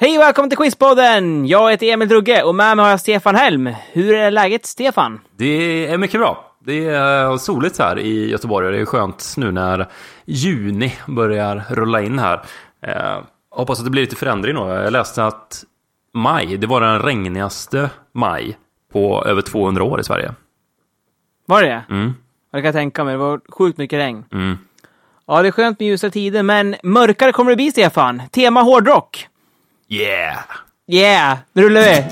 Hej och välkommen till Quizpodden! Jag heter Emil Drugge och med mig har jag Stefan Helm. Hur är läget, Stefan? Det är mycket bra. Det är soligt här i Göteborg och det är skönt nu när juni börjar rulla in här. Eh, hoppas att det blir lite förändring då. Jag läste att maj, det var den regnigaste maj på över 200 år i Sverige. Var det Mm. Jag kan tänka mig, det var sjukt mycket regn. Mm. Ja, det är skönt med ljusa tider, men mörkare kommer det bli, Stefan. Tema hårdrock. Yeah! Yeah, nu rullar vi!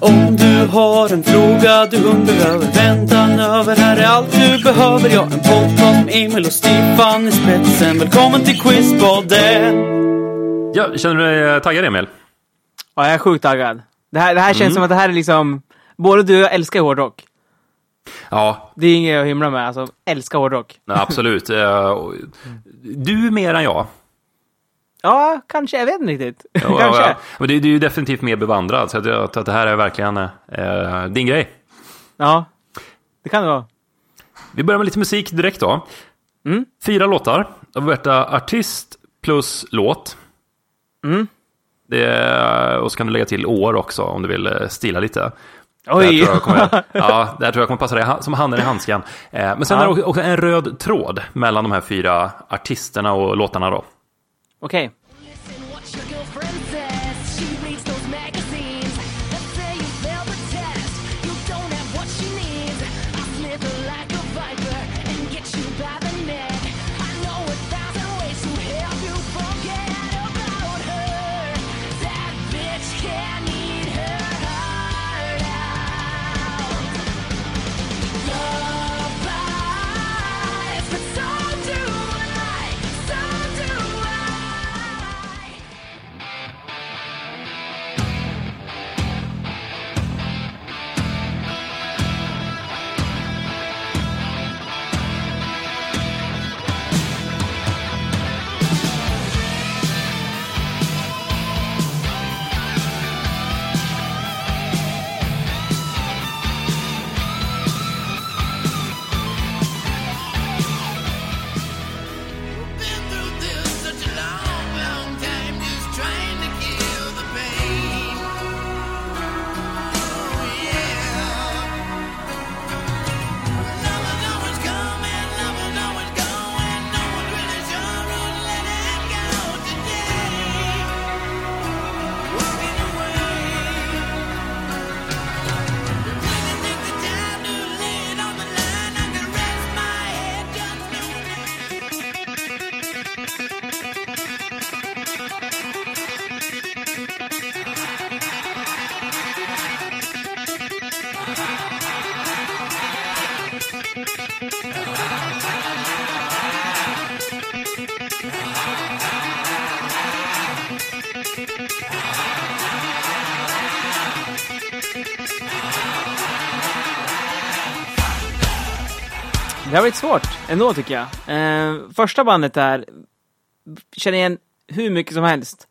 Om du har en fråga du undrar över väntan över Här är allt du behöver, ja en podcast med Emil och Stefan i spetsen Välkommen till Quizpodden! Ja, känner du dig taggad Emil? Ja, jag är sjukt taggad. Det här, det här känns Mm. som att det här är liksom... Både du och jag älskar hårdrock. Ja, Det är inget att hymla med, alltså. Älskar hårdrock. nej, absolut. Eh, Du mer än jag. Ja, kanske. Jag vet inte riktigt. Ja, kanske. ja. Men du, du är ju definitivt mer bevandrad, så att jag tror att det här är verkligen eh, din grej. Ja, det kan det vara. Vi börjar med lite musik direkt då. Mm. Fyra låtar. Jag vill veta artist plus låt. Mm. Det och så kan du lägga till år också om du vill eh, stila lite. Oj! Det här tror jag kommer, ja, det här tror jag kommer passa dig som handen i handsken. Eh, men sen Ja. är det också en röd tråd mellan de här fyra artisterna och låtarna då. Okej. Listen Det har varit svårt ändå tycker jag. Eh, första bandet där känner jag igen hur mycket som helst.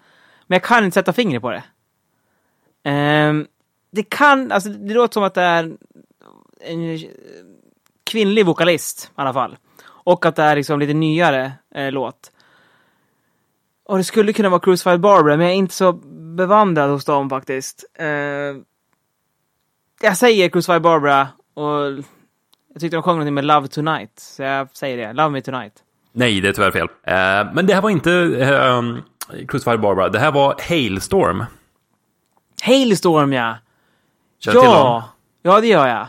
Men jag kan inte sätta fingret på det. Eh, det kan, alltså det låter som att det är en kvinnlig vokalist i alla fall. Och att det är liksom lite nyare eh, låt. Och det skulle kunna vara Crucified Barbara, men jag är inte så bevandrad hos dem faktiskt. Eh, jag säger Crucified Barbara och jag tyckte de sjöng någonting med Love Tonight, så jag säger det. Love Me Tonight. Nej, det är tyvärr fel. Eh, men det här var inte eh, Crucified Barbara. Det här var Hailstorm. Hailstorm ja! Känner? Ja! Ja, det gör jag.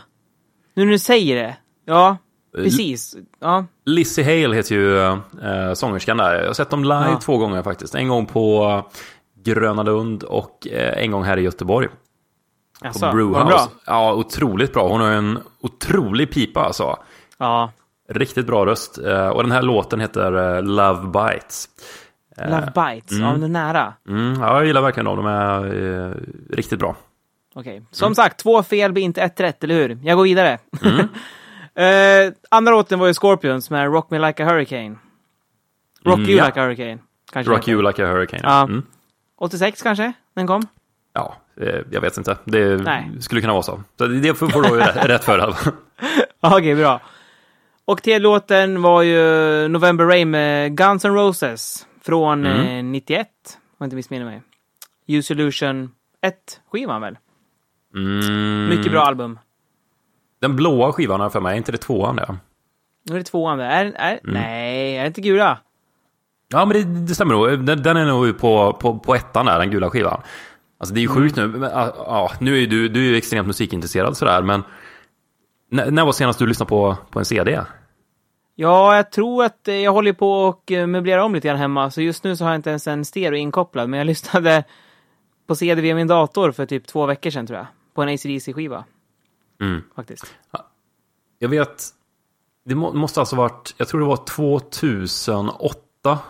Nu när du säger det. Ja, precis. Ja. Lizzie Hale heter ju eh, sångerskan där. Jag har sett dem live Ja. två gånger faktiskt. En gång på Gröna Lund och eh, en gång här i Göteborg. På var det Brewhouse. bra? Ja, otroligt bra. Hon har en otrolig pipa alltså. Ja. Riktigt bra röst. Eh, och den här låten heter eh, Love Bites. Love Bites. Ja, men det är nära. Mm, ja, jag gillar verkligen dem. De är eh, riktigt bra. Okej. Som Mm. sagt, två fel blir inte ett rätt, eller hur? Jag går vidare. eh, andra låten var ju Scorpions med Rock Me Like a Hurricane. Rock Mm, You ja. Like a Hurricane. Kanske Rock. You Like a Hurricane. Ja. Mm. 86 kanske den kom? Ja, eh, jag vet inte. Det Nej. skulle kunna vara så. så det får du rätt för. Okej, bra. Och till låten var ju November Rain med Guns N' Roses från Mm. eh, 91, om jag inte missminner mig. Use Illusion 1-skivan väl? Mm. Mycket bra album. Den blåa skivan har för mig, är inte det tvåan det? Nu är det tvåan där. Är, är, Mm. Nej, är det inte gula? Ja, men det, det stämmer nog. Den, den är nog på, på, på ettan där, den gula skivan. Alltså det är ju sjukt nu. Men, ja, ja, nu är ju du, du är ju extremt musikintresserad sådär, men när, när var senast du lyssnade på, på en CD? Ja, jag tror att eh, jag håller på och eh, möblerar om lite grann hemma, så just nu så har jag inte ens en stereo inkopplad, men jag lyssnade på CD via min dator för typ två veckor sedan tror jag. På en ACDC-skiva. Mm. Faktiskt. Jag vet, det må, måste alltså varit, jag tror det var 2008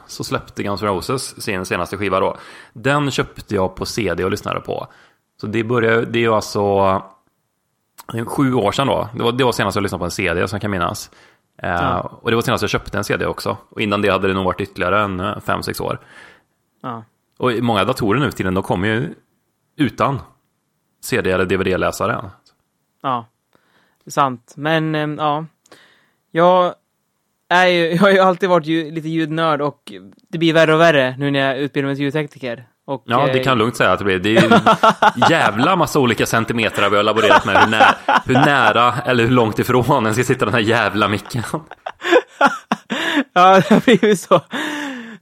så släppte Guns N' Roses sin senaste skiva då. Den köpte jag på CD och lyssnade på. Så det började, det är ju alltså sju år sedan då. Det var, det var senast jag lyssnade på en CD som jag kan minnas. Eh, Ja. Och det var senast jag köpte en CD också. Och innan det hade det nog varit ytterligare en eh, fem, sex år. Ja. Och många datorer nu för tiden, de kommer ju utan CD eller DVD-läsare. Ja, det är sant. Men eh, ja, jag är ju, jag har ju alltid varit ju, lite ljudnörd och det blir värre och värre nu när jag utbildar mig till ljudtekniker. Och, Ja, det eh, kan jag lugnt säga att det blir. Det är ju jävla massa olika centimeter vi har laborerat med. Hur, nä hur nära eller hur långt ifrån den ska sitta den här jävla micken. Ja, det har blivit så.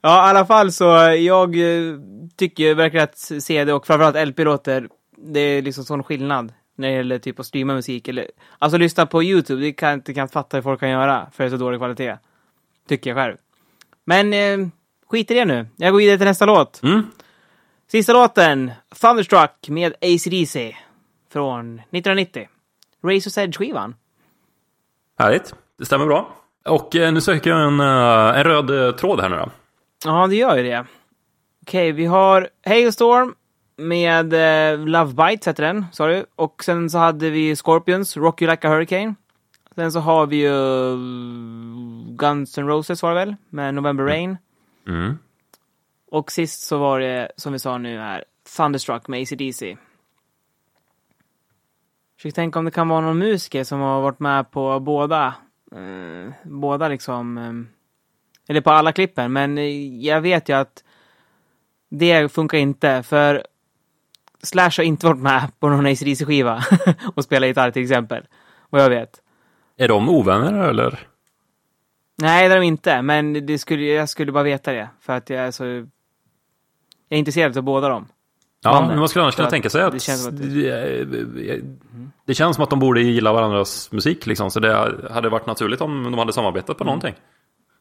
Ja, i alla fall så jag eh, tycker verkligen att CD och framförallt LP låter, det är liksom sån skillnad när det gäller typ att streama musik eller, alltså lyssna på YouTube, det kan jag inte kan fatta hur folk kan göra för det är så dålig kvalitet. Tycker jag själv. Men eh, skit i det nu. Jag går vidare till nästa låt. Mm. Sista låten, Thunderstruck med AC/DC från 1990. Razor's Edge-skivan. Härligt, det stämmer bra. Och eh, nu söker jag en, eh, en röd eh, tråd här nu då. Ja, det gör ju det. Okej, vi har Hailstorm med eh, Love Bites heter den, sa du. Och sen så hade vi Scorpions, Rock You Like a Hurricane. Sen så har vi ju eh, Guns N' Roses var det väl, med November Rain. Mm. Och sist så var det, som vi sa nu här, Thunderstruck med AC/DC. Försöker tänka om det kan vara någon musiker som har varit med på båda, eh, båda liksom, eh, eller på alla klippen, men eh, jag vet ju att det funkar inte, för Slash har inte varit med på någon AC/DC-skiva och spelat gitarr till exempel, vad jag vet. Är de ovänner eller? Nej, det är de inte, men det skulle, jag skulle bara veta det, för att jag är så... Jag är intresserad av båda dem. Ja, Banden. men man skulle annars kunna tänka sig att det känns att det, det känns som att de borde gilla varandras musik liksom. Så det hade varit naturligt om de hade samarbetat Mm. på någonting.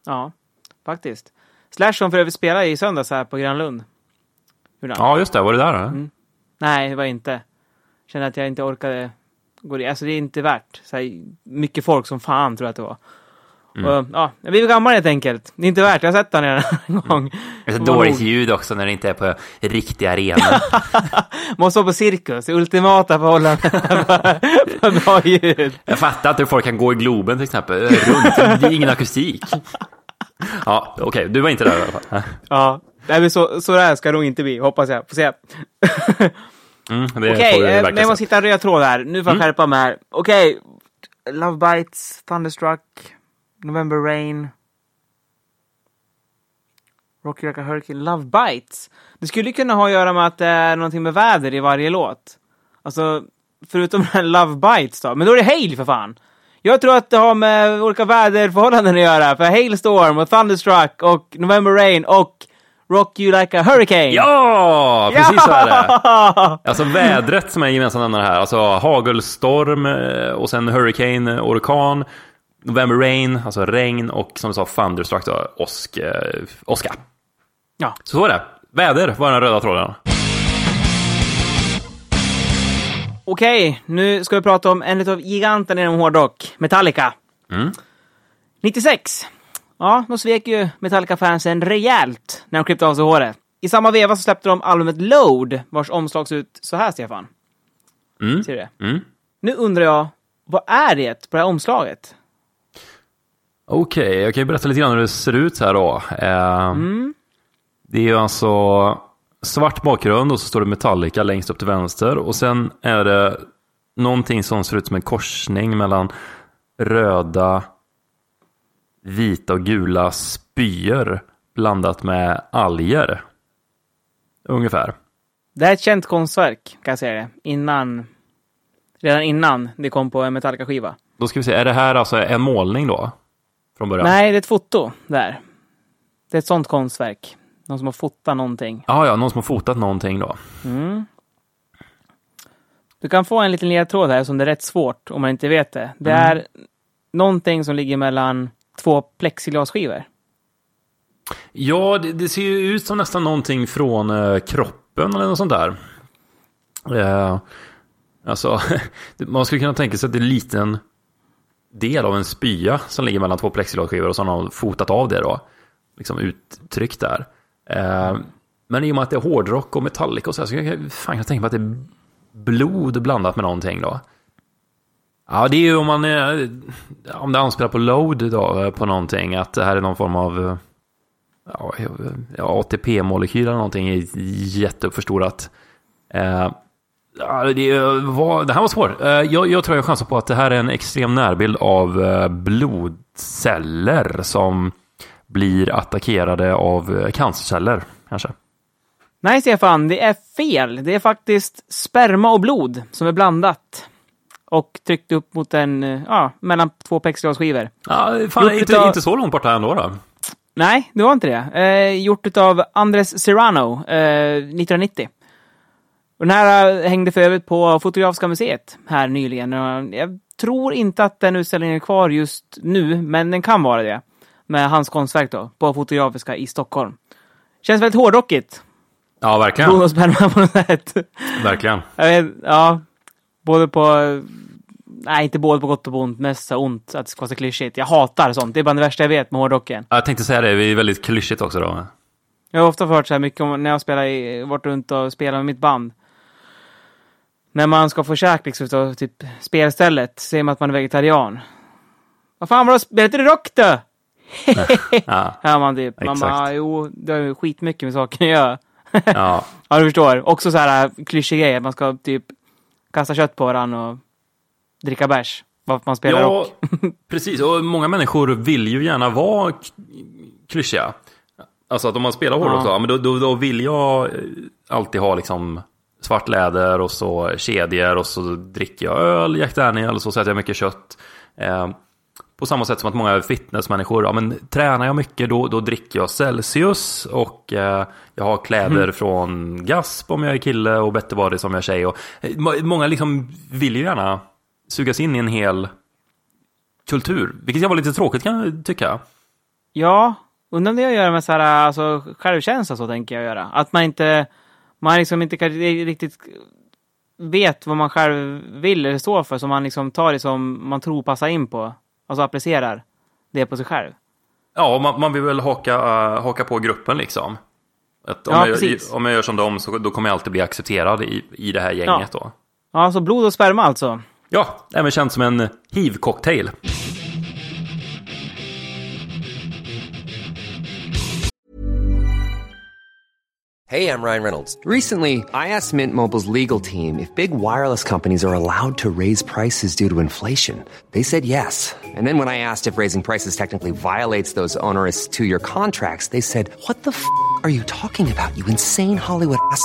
Ja, faktiskt. Slash som för övrigt spelade i söndags här på Grönlund. Ja, just det. Var det där? Mm. Mm. Nej, det var inte. Kände att jag inte orkade gå dit. Alltså det är inte värt. Så här, mycket folk som fan tror jag att det var. Mm. Och, ja, jag blir gammal helt enkelt. Det är inte värt. Jag har sett den redan en gång. Det är så dåligt nog. ljud också när det inte är på riktiga arenor. Måste vara på cirkus. Det ultimata förhållanden för bra ljud. Jag fattar inte hur folk kan gå i Globen till exempel. Runt. Det är ingen akustik. Ja, okej. Du var inte där i alla fall. Ja, Nej, så, så där ska det nog inte bli, hoppas jag. Får se. Mm, Okej, vi eh, men jag måste hitta en röd tråd här. Nu får jag skärpa mig här. Okej, Love Bites, Thunderstruck, November Rain, Rocky Like a Hurricane, Love Bites. Det skulle kunna ha att göra med att det är någonting med väder i varje låt. Alltså, förutom Love Bites då. Men då är det Hail för fan! Jag tror att det har med olika väderförhållanden att göra. För Hailstorm och Thunderstruck och November Rain och Rock You Like a Hurricane. Ja, precis så är det. Alltså vädret som är gemensam nämnare här. Alltså hagelstorm eh, och sen hurricane, orkan, November rain, alltså regn och som du sa thunderstruck då, åsk, eh, åska. Ja. Så så är det. Väder var den röda tråden. Okej, nu ska vi prata om en av giganterna inom hårdrock, Metallica. Mm. 96. Ja, de svek ju Metallica-fansen rejält när de klippte av sig håret. I samma veva så släppte de albumet Load, vars omslag ser ut så här, Stefan. Mm. Ser du det? Mm. Nu undrar jag, vad är det på det här omslaget? Okej, jag kan ju berätta lite grann hur det ser ut här då. Eh, Mm. Det är ju alltså svart bakgrund och så står det Metallica längst upp till vänster och sen är det någonting som ser ut som en korsning mellan röda, vita och gula spyor blandat med alger. Ungefär. Det här är ett känt konstverk, kan jag säga det. Innan... Redan innan det kom på en Metallica-skiva. Då ska vi se, är det här alltså en målning då? Från början? Nej, det är ett foto där. Det är ett sånt konstverk. Någon som har fotat någonting. Ja, ja, någon som har fotat någonting då. Du kan få en liten ledtråd här som det är rätt svårt om man inte vet det. Det Mm. är någonting som ligger mellan två plexiglasskivor. Ja, det, det ser ju ut som nästan någonting från eh, kroppen eller något sånt där. Eh, alltså, man skulle kunna tänka sig att det är en liten del av en spya som ligger mellan två plexiglasskivor och så har någon fotat av det då. Liksom uttryckt där. Eh, men i och med att det är hårdrock och metallic och så, här, så kan jag fan jag tänka mig att det är blod blandat med någonting då. Ja, det är ju om man är, om det anspelar på load då, eh, på någonting, att det här är någon form av eh, ja, ATP-molekyl eller någonting är jätteuppförstorat. Eh, det, var, det här var svårt. Eh, jag, jag tror jag chansar på att det här är en extrem närbild av blodceller som blir attackerade av cancerceller, kanske. Nej, Stefan, det är fel. Det är faktiskt sperma och blod som är blandat. Och tryckt upp mot en, eh, ja, mellan två plexiglasskivor. Ja, fan, Gjort inte, utav- inte så långt borta ändå då. Nej, det var inte det. Eh, gjort av Andres Serrano, eh, 1990. Och den här eh, hängde för övrigt på Fotografiska museet här nyligen. Jag tror inte att den utställningen är kvar just nu, men den kan vara det. Med hans konstverk då, på Fotografiska i Stockholm. Känns väldigt hårdrockigt. Ja, verkligen. och sperma på något sätt. verkligen. Vet, ja, både på... Nej, inte både på gott och på ont. Mest så ont att det ska vara så klyschigt. Jag hatar sånt. Det är bland det värsta jag vet med hårdrocken. Jag tänkte säga det, det är väldigt klyschigt också då. Jag har ofta hört så här mycket om när jag spelar i, varit runt och spelat med mitt band. När man ska få käk liksom av typ spelstället, säger man att man är vegetarian. Vad fan var det, spelar inte du rock då? Ja, Hör man typ. Man Exakt. bara, jo, det har ju skitmycket med saken att göra. ja. Ja, du förstår. Också så här klyschig grej, att man ska typ kasta kött på varandra och dricka bärs. Varför man spelar Ja, rock. precis. Och många människor vill ju gärna vara klyschiga. Alltså att om man spelar hårdrock, Ja. men då, då, då vill jag eh, alltid ha liksom svart läder och så kedjor och så dricker jag öl, Jack Daniels och så äter jag mycket kött. Eh, på samma sätt som att många fitnessmänniskor, ja men tränar jag mycket då, då dricker jag Celsius och eh, jag har kläder från Gasp om jag är kille och Better Body som jag är tjej. Och, eh, må- många liksom vill ju gärna sugas in i en hel kultur, vilket jag var lite tråkigt kan jag tycka. Ja, undrar om det har att göra med så här, alltså, självkänsla så tänker jag göra. Att man inte, man liksom inte kan riktigt vet vad man själv vill eller står för, så man liksom tar det som man tror passar in på. Alltså applicerar det på sig själv. Ja, man, man vill väl haka, eh, haka på gruppen liksom. Att om, Ja, jag, precis. om jag gör som dem så då kommer jag alltid bli accepterad i, i det här gänget då. Ja, så blod och sperma alltså. Ja, även känt som en hiv-cocktail. Hey, I'm Ryan Reynolds. Recently, I asked Mint Mobile's legal team if big wireless companies are allowed to raise prices due to inflation. They said yes. And then when I asked if raising prices technically violates those onerous two year contracts, they said, What the f are you talking about, you insane Hollywood ass?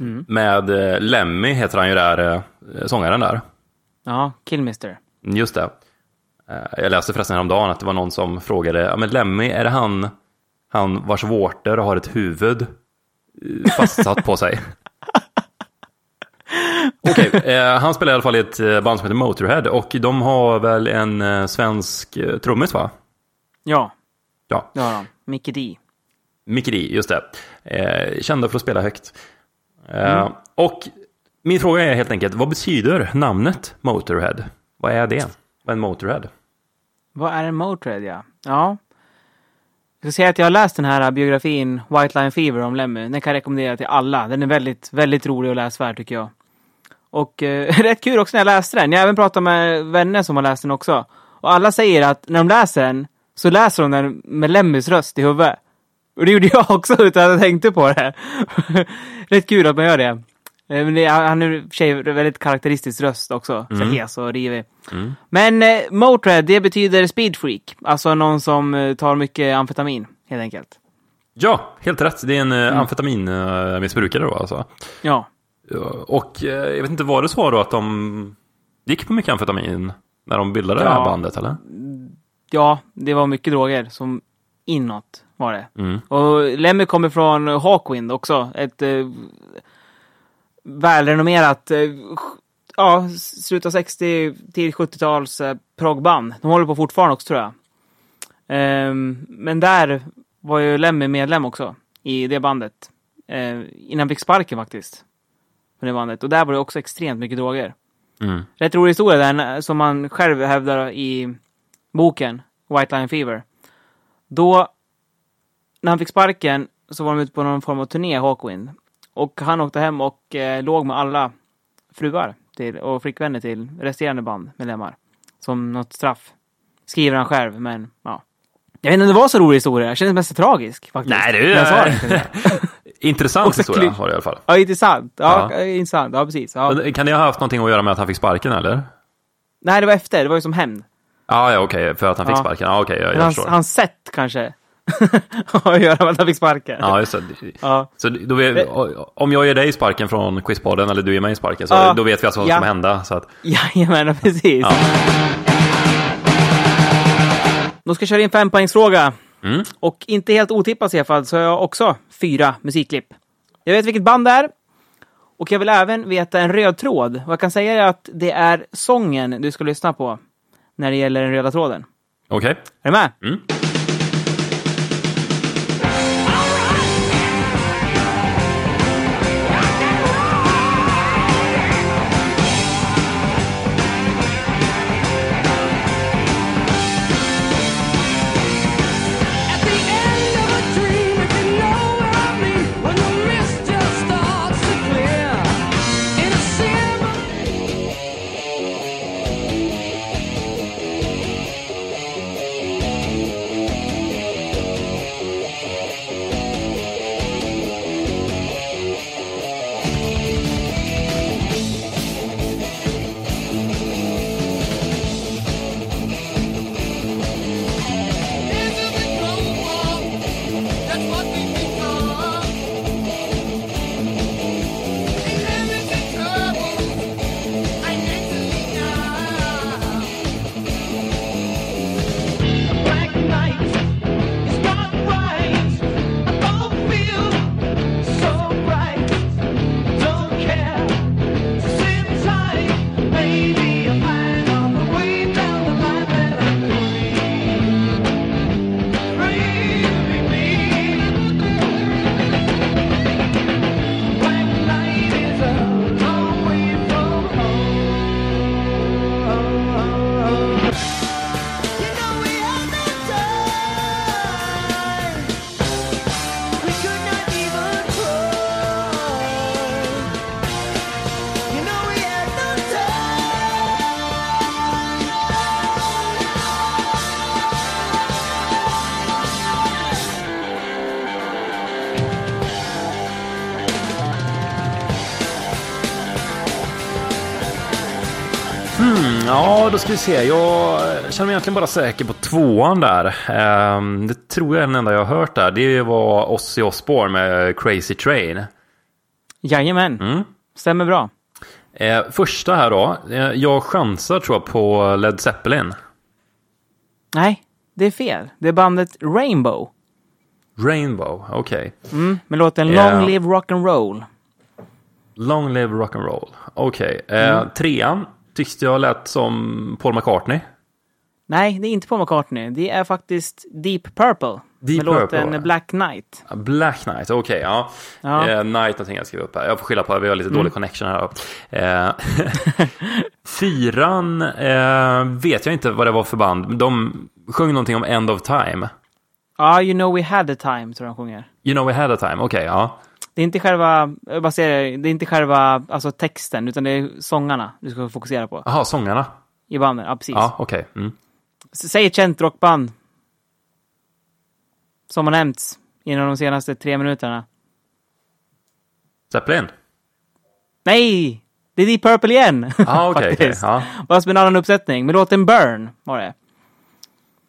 Motorhead. Med eh, Lemmy heter han ju där, eh, sångaren där. Ja, Killmister. Just det. Eh, Jag läste förresten häromdagen att det var någon som frågade, ja men Lemmy, är det han, han vars vårtor har ett huvud fastsatt på sig? Okej, eh, han spelar i alla fall i ett band som heter Motorhead och de har väl en eh, svensk eh, trummis va? Ja, Ja, det har de. Mickey D. Mickey D, just det. Eh, kända för att spela högt. Eh, Och min fråga är helt enkelt, vad betyder namnet Motorhead? Vad är det? Vad är en Motorhead? Vad är en Motörhead, ja? Ja. Jag ska säga att jag har läst den här biografin White Line Fever om Lemmy. Den kan jag rekommendera till alla. Den är väldigt, väldigt rolig och läsvärd tycker jag. Och eh, rätt kul också när jag läste den. Jag har även pratat med vänner som har läst den också. Och alla säger att när de läser den så läser de den med Lemmys röst i huvudet. Och det gjorde jag också utan att jag tänkte på det. rätt kul att man gör det. Eh, Men det, han är i sig väldigt karaktäristisk röst också. Så hes och rivig. Men eh, Motörhead, det betyder speed freak. Alltså någon som eh, tar mycket amfetamin, helt enkelt. Ja, helt rätt. Det är en mm. amfetaminmissbrukare då alltså. Ja. Ja, Och eh, jag vet inte, var det så då att de gick på mycket amfetamin när de bildade det här Ja. bandet eller? Ja, det var mycket droger som inåt var det. Mm. Och Lemmy kommer från Hawkwind också. Ett eh, välrenommerat, eh, ja, slutet av 60 till 70-tals eh, proggband. De håller på fortfarande också tror jag. Ehm, men där var ju Lemmy medlem också i det bandet. Eh, innan han fick sparken faktiskt. På det bandet. Och där var det också extremt mycket droger. Mm. Rätt rolig historia där, som man själv hävdar i boken White Line Fever. Då, när han fick sparken, så var de ute på någon form av turné, Hawkwind. Och han åkte hem och eh, låg med alla fruar till, och flickvänner till resterande bandmedlemmar. Som något straff. Skriver han själv, men ja. Jag vet inte om det var så rolig historia. Jag kändes mest tragisk faktiskt. Nej, sa det. Intressant historia var det i alla fall. Ja, intressant. Ja, Ja. intressant. Ja, precis. Ja. Kan det ha haft någonting att göra med att han fick sparken eller? Nej, det var efter. Det var ju som hämnd. Ja, ja okej, för att han fick Ja. sparken. Ja, okej, jag, jag Hans, hans sätt kanske. att göra med att han fick sparken. Ja, just det. Ja. Så då vet, om jag ger dig sparken från Quizpodden eller du ger mig sparken, så Ja. då vet vi alltså vad som Ja. hända. Så att, Jajamän, precis. Ja. Då ska jag köra in fempoängsfråga. Mm. Och inte helt otippat i alla fall så har jag också fyra musikklipp. Jag vet vilket band det är. Och jag vill även veta en röd tråd. Och jag kan säga är att det är sången du ska lyssna på när det gäller den röda tråden. Okej. Är du med? Mm. Ska vi se. Jag känner mig egentligen bara säker på tvåan där. Ehm, det tror jag är den enda jag har hört där. Det var Ozzy Osbourne med Crazy Train. Jajamän. Mm. Stämmer bra. Eh, första här då. Eh, jag chansar tror jag på Led Zeppelin. Nej, det är fel. Det är bandet Rainbow. Rainbow, okej. Mm, med låten. Long Live Rock'n'Roll. Long Live Rock'n'Roll. Okej. Eh, Mm. Trean tyckte jag lät som Paul McCartney. Nej, det är inte Paul McCartney. Det är faktiskt Deep Purple. Deep med Purple, låten ja. Black Knight. Black Knight, okej. ja. Ja. Eh, Knight någonting jag skriver upp här. Jag får skylla på det, vi har lite dålig connection här. Eh, fyran eh, vet jag inte vad det var för band. De sjöng någonting om End of Time. Ja, You know we had a time, tror jag de sjunger. You know we had a time, okej, ja. Det är inte själva, jag bara säger det, det är inte själva alltså texten, utan det är sångarna du ska fokusera på. Jaha, sångarna. I banden, ja precis. Ja, okej. Mm. S- Säg ett känt rockband. Som har nämnts inom de senaste tre minuterna. Zeppelin. Nej! Det är Deep Purple igen! Ja, okej, okej. Faktiskt. Ja. Fast med en annan uppsättning. Med låten Burn var det.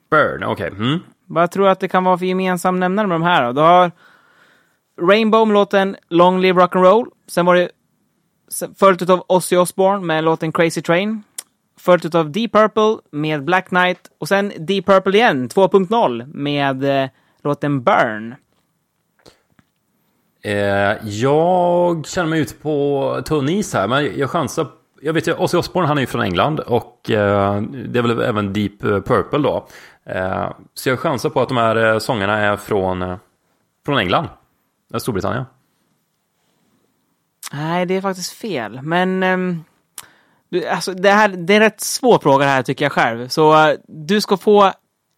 Burn, okej. Mm. Vad tror du att det kan vara för gemensam nämnare med de här då? Du har Rainbow med låten Long Live Rock'n'Roll. Sen var det följt av Ozzy Osbourne med låten Crazy Train. Följt av Deep Purple med Black Knight. Och sen Deep Purple igen, 2.0 med eh, låten Burn. Eh, jag känner mig ute på tunn is här, men jag chansar. Jag vet ju, Ozzy Osbourne han är ju från England och eh, det är väl även Deep eh, Purple då. Eh, så jag chansar på att de här eh, sångarna är från, eh, från England. Storbritannien. Nej, det är faktiskt fel. Men du, alltså, det, här, det är en rätt svår fråga det här tycker jag själv. Så eh, du ska få...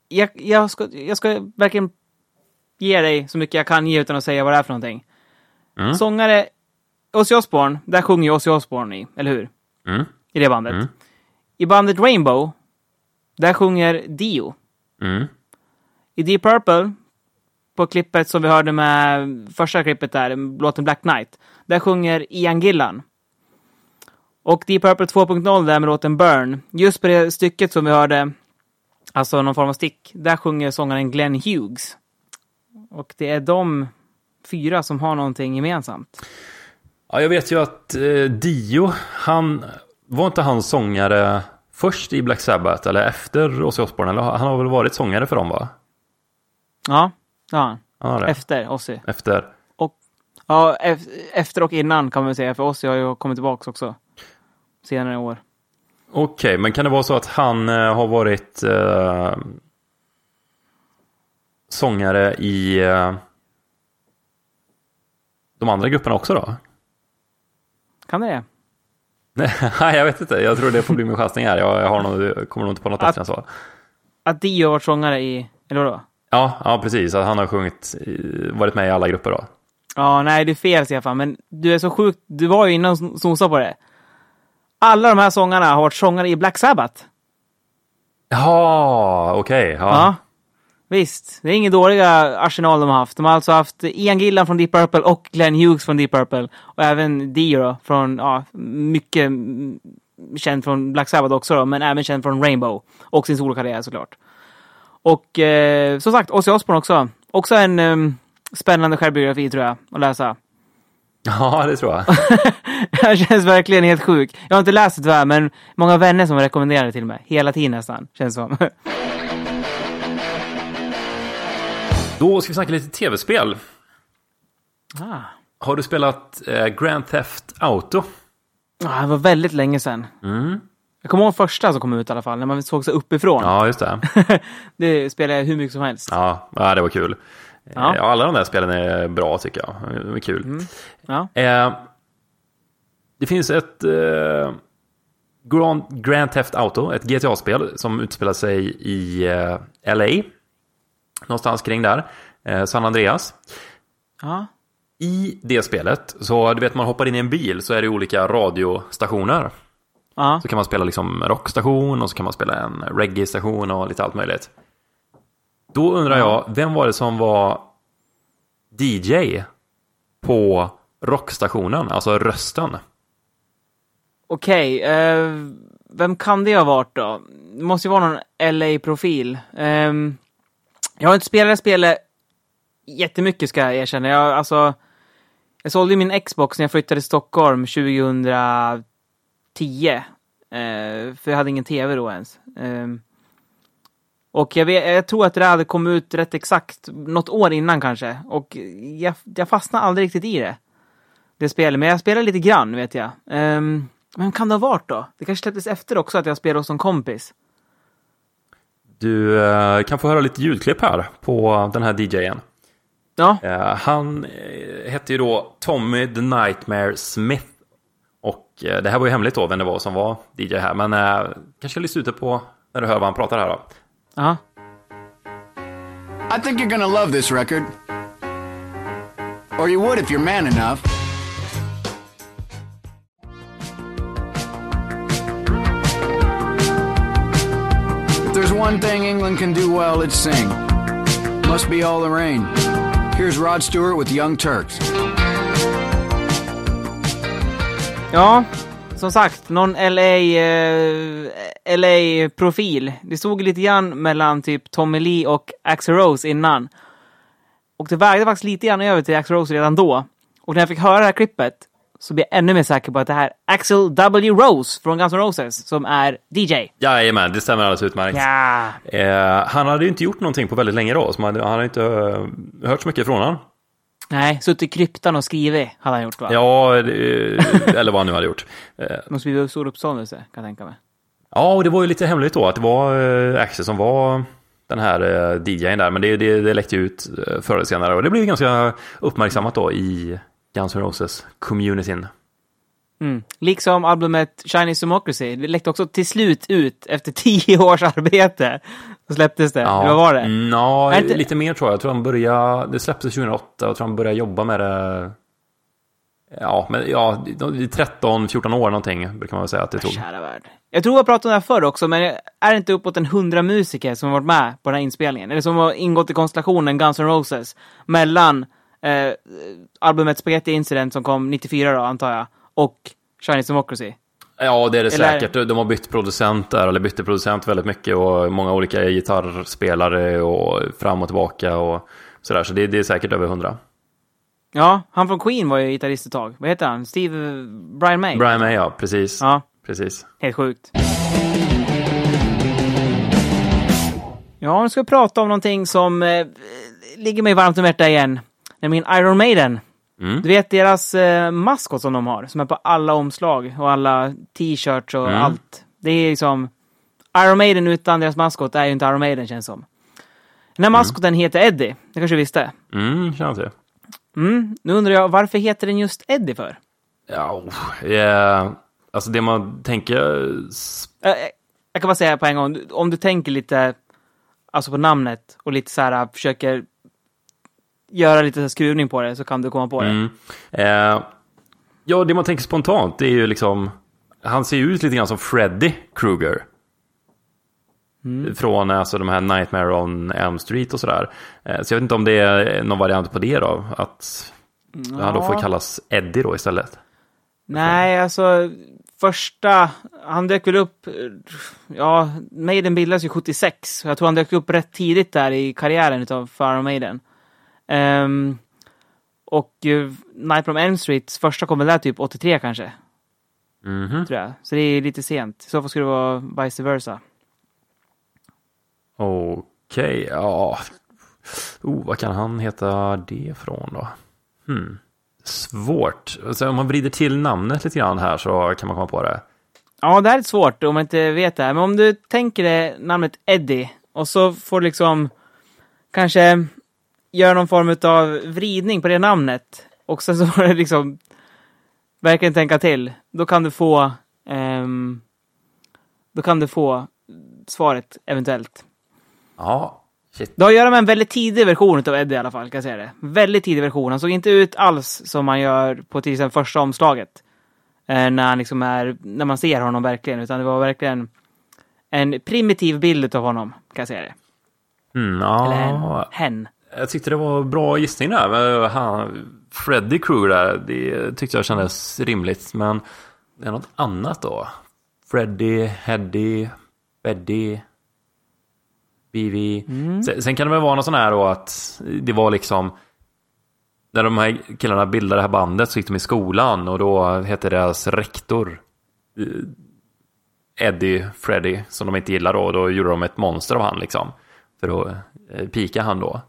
Jag, jag, ska, jag ska verkligen ge dig så mycket jag kan ge utan att säga vad det är för någonting. Mm. Sångare Ozzy Osbourne, där sjunger ju Ozzy Osbourne i, eller hur? Mm. I det bandet. Mm. I bandet Rainbow, där sjunger Dio. Mm. I Deep Purple, på klippet som vi hörde med första klippet där, låten Black Knight, där sjunger Ian Gillan. Och Deep Purple 2.0 där med låten Burn, just på det stycket som vi hörde, alltså någon form av stick, där sjunger sångaren Glenn Hughes. Och det är de fyra som har någonting gemensamt. Ja, jag vet ju att eh, Dio, han var inte han sångare först i Black Sabbath eller efter Ozzy Osbourne? Eller han har väl varit sångare för dem va? Ja, har han. Han har det. Efter Ozzy. Efter. Ja, ef- efter och innan kan man säga, för Ozzy har ju kommit tillbaka också. Senare i år. Okej, men kan det vara så att han eh, har varit eh, sångare i eh, de andra grupperna också då? Kan det det? Nej, jag vet inte. Jag tror det får bli min chansning här. Jag, har nog, kommer nog inte på något bättre än så. Att Dio har varit sångare i, eller vadå? Ja, ja, precis. Han har sjungit, i- varit med i alla grupper då. Ja, nej, det är fel Stefan, men du är så sjuk. Du var ju innan och snosade på det. Alla de här sångarna har varit sångare i Black Sabbath. Ja, okej. ja. Ja. Visst, det är ingen dåliga arsenal de har haft. De har alltså haft Ian Gillan från Deep Purple och Glenn Hughes från Deep Purple. Och även Dio då, från, ja, mycket känd från Black Sabbath också då, men även känd från Rainbow. Och sin solokarriär såklart. Och eh, som sagt, Ozzy Osbourne också. Också en eh, spännande självbiografi tror jag, att läsa. ja, det tror jag. Jag känns verkligen helt sjuk. Jag har inte läst det tyvärr, men många vänner som rekommenderar det till mig. Hela tiden nästan, känns som. Då ska vi snacka lite tv-spel. ah. Har du spelat eh, Grand Theft Auto? Ah, det var väldigt länge sedan. Mm. Jag kommer ihåg första som kom ut i alla fall, när man såg sig uppifrån. Ja, just det. det spelade jag hur mycket som helst. Ja, ja det var kul. Ja. Ja. alla de där spelen är bra tycker jag. De är kul. Ja. Eh, det finns ett eh, Grand, Grand Theft Auto, ett GTA-spel som utspelar sig i eh, LA. Någonstans kring där. Eh, San Andreas. Ja. I det spelet, så du vet man hoppar in i en bil så är det olika radiostationer. Ja. Så kan man spela liksom rockstation och så kan man spela en reggae-station och lite allt möjligt. Då undrar jag, vem var det som var DJ på rockstationen, alltså rösten? Okej. eh, vem kan det ha varit då? Det måste ju vara någon LA-profil. Ehm, jag har inte spelat det spelet jättemycket ska jag erkänna. Jag, alltså, jag sålde min Xbox när jag flyttade till Stockholm 2010. Eh, för jag hade ingen tv då ens. Ehm, och jag, vet, jag tror att det hade kommit ut rätt exakt, något år innan kanske. Och jag, jag fastnade aldrig riktigt i det. Det spelet, men jag spelade lite grann vet jag. Um, men kan det ha varit då? Det kanske släpptes efter också att jag spelade hos en kompis. Du eh, kan få höra lite ljudklipp här på den här DJen. Ja. Eh, han hette ju då Tommy the Nightmare Smith. Eh, det här var ju hemligt då vem det var som var DJ här. Men eh, kanske lyssna ute på när du hör vad han pratar här då. Ja. I think you're gonna love this record. Or you would if you're man enough. If there's one thing England can do well, it's sing. Must be all the rain. Here's Rod Stewart with Young Turks. Ja, som sagt, någon LA, eh, LA-profil. Det stod lite grann mellan typ Tommy Lee och Axl Rose innan. Och det vägde faktiskt lite grann över till Axl Rose redan då. Och när jag fick höra det här klippet så blev jag ännu mer säker på att det här är Axl W. Rose från Guns N' Roses som är DJ. Jajamän, det stämmer alldeles utmärkt. Ja. Eh, han hade ju inte gjort någonting på väldigt länge då, så man, han hade inte eh, hört så mycket från honom. Nej, suttit i kryptan och skrivit hade han gjort va? Ja, det, eller vad han nu hade gjort. Eh, De skriver upp stor uppståndelse, kan jag tänka mig. Ja, och det var ju lite hemligt då att det var eh, Axel som var den här eh, DJn där. Men det, det, det läckte ut eh, förr eller senare och det blev ganska uppmärksammat då i Guns N' Roses-communityn. Mm. Liksom albumet Chinese Democracy. Det läckte också till slut ut efter tio års arbete. Så släpptes det. Eller vad var det? Mm, ja, Är inte- lite mer tror jag. Jag tror han började, det släpptes 2008 och jag tror han började jobba med det. Ja, men ja, i 13-14 år någonting brukar man väl säga att det tog. Kära värld. Jag tror jag pratade om det här förr också, men är det inte uppåt en hundra musiker som har varit med på den här inspelningen? Eller som har ingått i konstellationen Guns N' Roses mellan eh, albumet Spaghetti Incident som kom 94 då, antar jag, och Chinese Democracy. Ja, det är det Eller- säkert. De har bytt producent där, eller bytte producent väldigt mycket och många olika gitarrspelare och fram och tillbaka och sådär. Så det, det är säkert över hundra. Ja, han från Queen var ju gitarrist ett tag. Vad heter han? Steve... eh, Brian May? Brian May, ja, precis. Ja, Precis. helt sjukt. Ja, nu ska vi prata om någonting som eh, ligger mig varmt om hjärtat igen. Nämligen Iron Maiden. Mm. Du vet deras eh, maskot som de har, som är på alla omslag och alla t-shirts och Mm. allt. Det är liksom... Iron Maiden utan deras maskot är ju inte Iron Maiden känns som. Den här maskoten heter Eddie, det kanske du visste? Mm, känner till. Mm, nu undrar jag, varför heter den just Eddie för? Ja, eh, alltså det man tänker... Eh, Jag kan bara säga på en gång, om du tänker lite alltså på namnet och lite så här försöker göra lite skruvning på det så kan du komma på det. Mm. Eh, ja, det man tänker spontant det är ju liksom... Han ser ju ut lite grann som Freddy Krueger. Mm. Från alltså de här Nightmare on Elm Street och sådär. Eh, så jag vet inte om det är någon variant på det då. Att han då får Ja. kallas Eddie då istället. Nej, alltså första, han dök väl upp, ja, Maiden bildades ju 76. Jag tror han dök upp rätt tidigt där i karriären utav Iron Maiden. Ehm, och uh, Nightmare on Elm Street, första kom väl där typ 83 kanske, Mhm. tror jag. Så det är lite sent. I så fall skulle det vara vice versa. Okej, ja. Oh, vad kan han heta det från då? Hmm. Svårt. Alltså, om man vrider till namnet lite grann här så kan man komma på det. Ja, det här är svårt om man inte vet det här. Men om du tänker dig namnet Eddie och så får du liksom kanske göra någon form av vridning på det namnet och sen så får du liksom verkligen tänka till. Då kan du få ehm, då kan du få svaret eventuellt. Ja, shit. Det har att göra med en väldigt tidig version av Eddie i alla fall, kan jag säga det. Väldigt tidig version. Han såg inte ut alls som man gör på till exempel första omslaget. Eh, när, han liksom är, när man ser honom verkligen, utan det var verkligen en primitiv bild av honom, kan jag säga det. Mm, Eller en, hen. Jag tyckte det var bra gissning där. Han, Freddy Krueger där, det tyckte jag kändes rimligt. Men det är något annat då. Freddy, Heddy, Beddy, BV. Sen, sen kan det väl vara något sån här då att det var liksom när de här killarna bildade det här bandet så gick de i skolan och då hette deras rektor eh, Eddie Freddy som de inte gillar då och då gjorde de ett monster av han liksom för att eh, pika han då.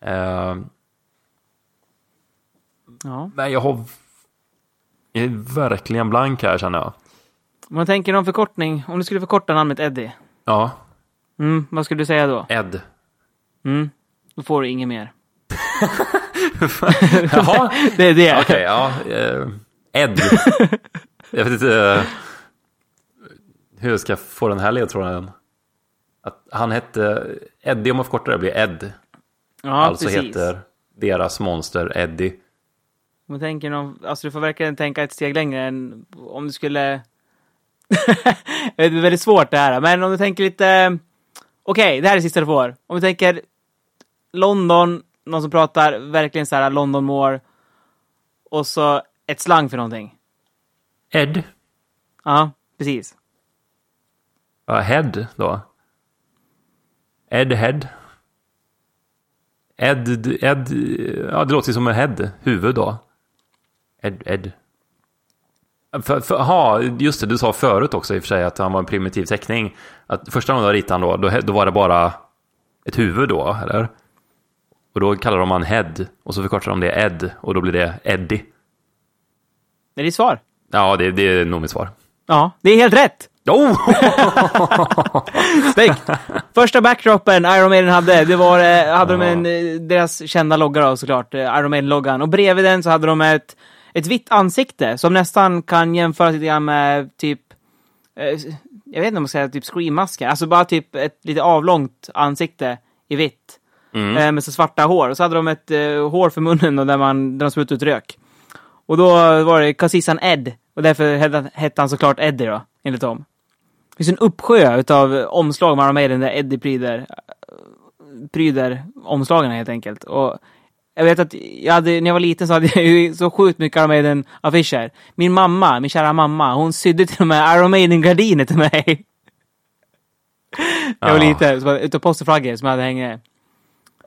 Eh, Ja. men jag har jag är verkligen blank här känner jag. Om man tänker någon förkortning, om du skulle förkorta namnet Eddie, Ja, mm, vad skulle du säga då? Ed. Mm, då får du inget mer. Jaha, Det är det. okej, ja. Eh, Ed. jag vet inte eh, hur jag ska få den här ledtråden. Att han hette, Eddie om man förkortar det blir Ed. Ja, alltså precis. heter deras monster Eddie. Man tänker någon, alltså du får verkligen tänka ett steg längre än om du skulle... det är väldigt svårt det här, men om du tänker lite... Okej, det här är det sista du får. Om du tänker London, någon som pratar verkligen så här London more och så ett slang för någonting. Ed. Ja, precis. Ja, Head då. Ed Head. Ed, Ed, ja det låter ju som en head, huvud då. Ed, Ed. För, för, aha, just det, du sa förut också i och för sig att han var en primitiv teckning. Att första gången du ritade han då, då, då var det bara ett huvud då, eller? Och då kallar de han Head, och så förkortar de det Ed, och då blir det Eddie. Det är ditt svar. Ja, det, det är nog mitt svar. Ja, det är helt rätt! Oh! Snyggt! Första backdropen Iron Maiden hade, det var, eh, hade de en, eh, deras kända logga då såklart, eh, Iron Maiden-loggan. Och bredvid den så hade de ett, ett vitt ansikte som nästan kan jämföras lite grann med typ, jag vet inte om man ska säga typ Scream-masken, alltså bara typ ett lite avlångt ansikte i vitt. Eh, med så svarta hår. Och så hade de ett hår för munnen och där, man, där de sprutade ut rök. Och då var det Kassissan Ed. Och därför hette han såklart Eddie då, enligt dem. Finns en uppsjö utav omslag med Iron Maiden där Eddie pryder, pryder omslagen helt enkelt. Och jag vet att jag hade, när jag var liten så hade jag ju så sjukt mycket Iron Maiden-affischer. Min mamma, min kära mamma, hon sydde till och med Iron Maiden-gardiner till mig. jag var Ja. liten, så utav posterflaggor som jag hade hängande.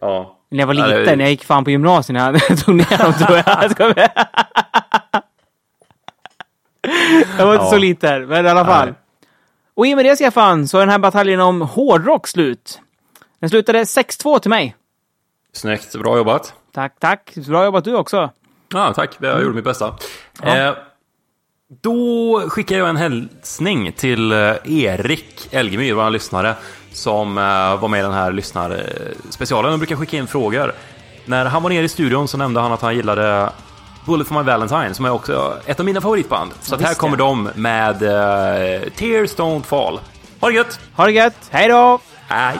Ja. När jag var Ja, det- liten, när jag gick fan på gymnasiet, när jag tog ner dem tror jag. Jag var inte Ja. så liten, men i alla fall. Och i och med det, Stefan, så är den här bataljen om hårdrock slut. Den slutade 6-2 till mig. Snyggt, bra jobbat. Tack, tack. Bra jobbat du också. Ja, tack. Jag gjorde mitt bästa. Ja. Eh, då skickar jag en hälsning till eh, Erik Elgemyr, vår lyssnare, som eh, var med i den här lyssnarspecialen och brukar skicka in frågor. När han var nere i studion så nämnde han att han gillade Bullet for my Valentine, som är också ett av mina favoritband. Så att här kommer de med eh, Tears Don't Fall. Ha det gött! Ha det gött. Hej då! Hej!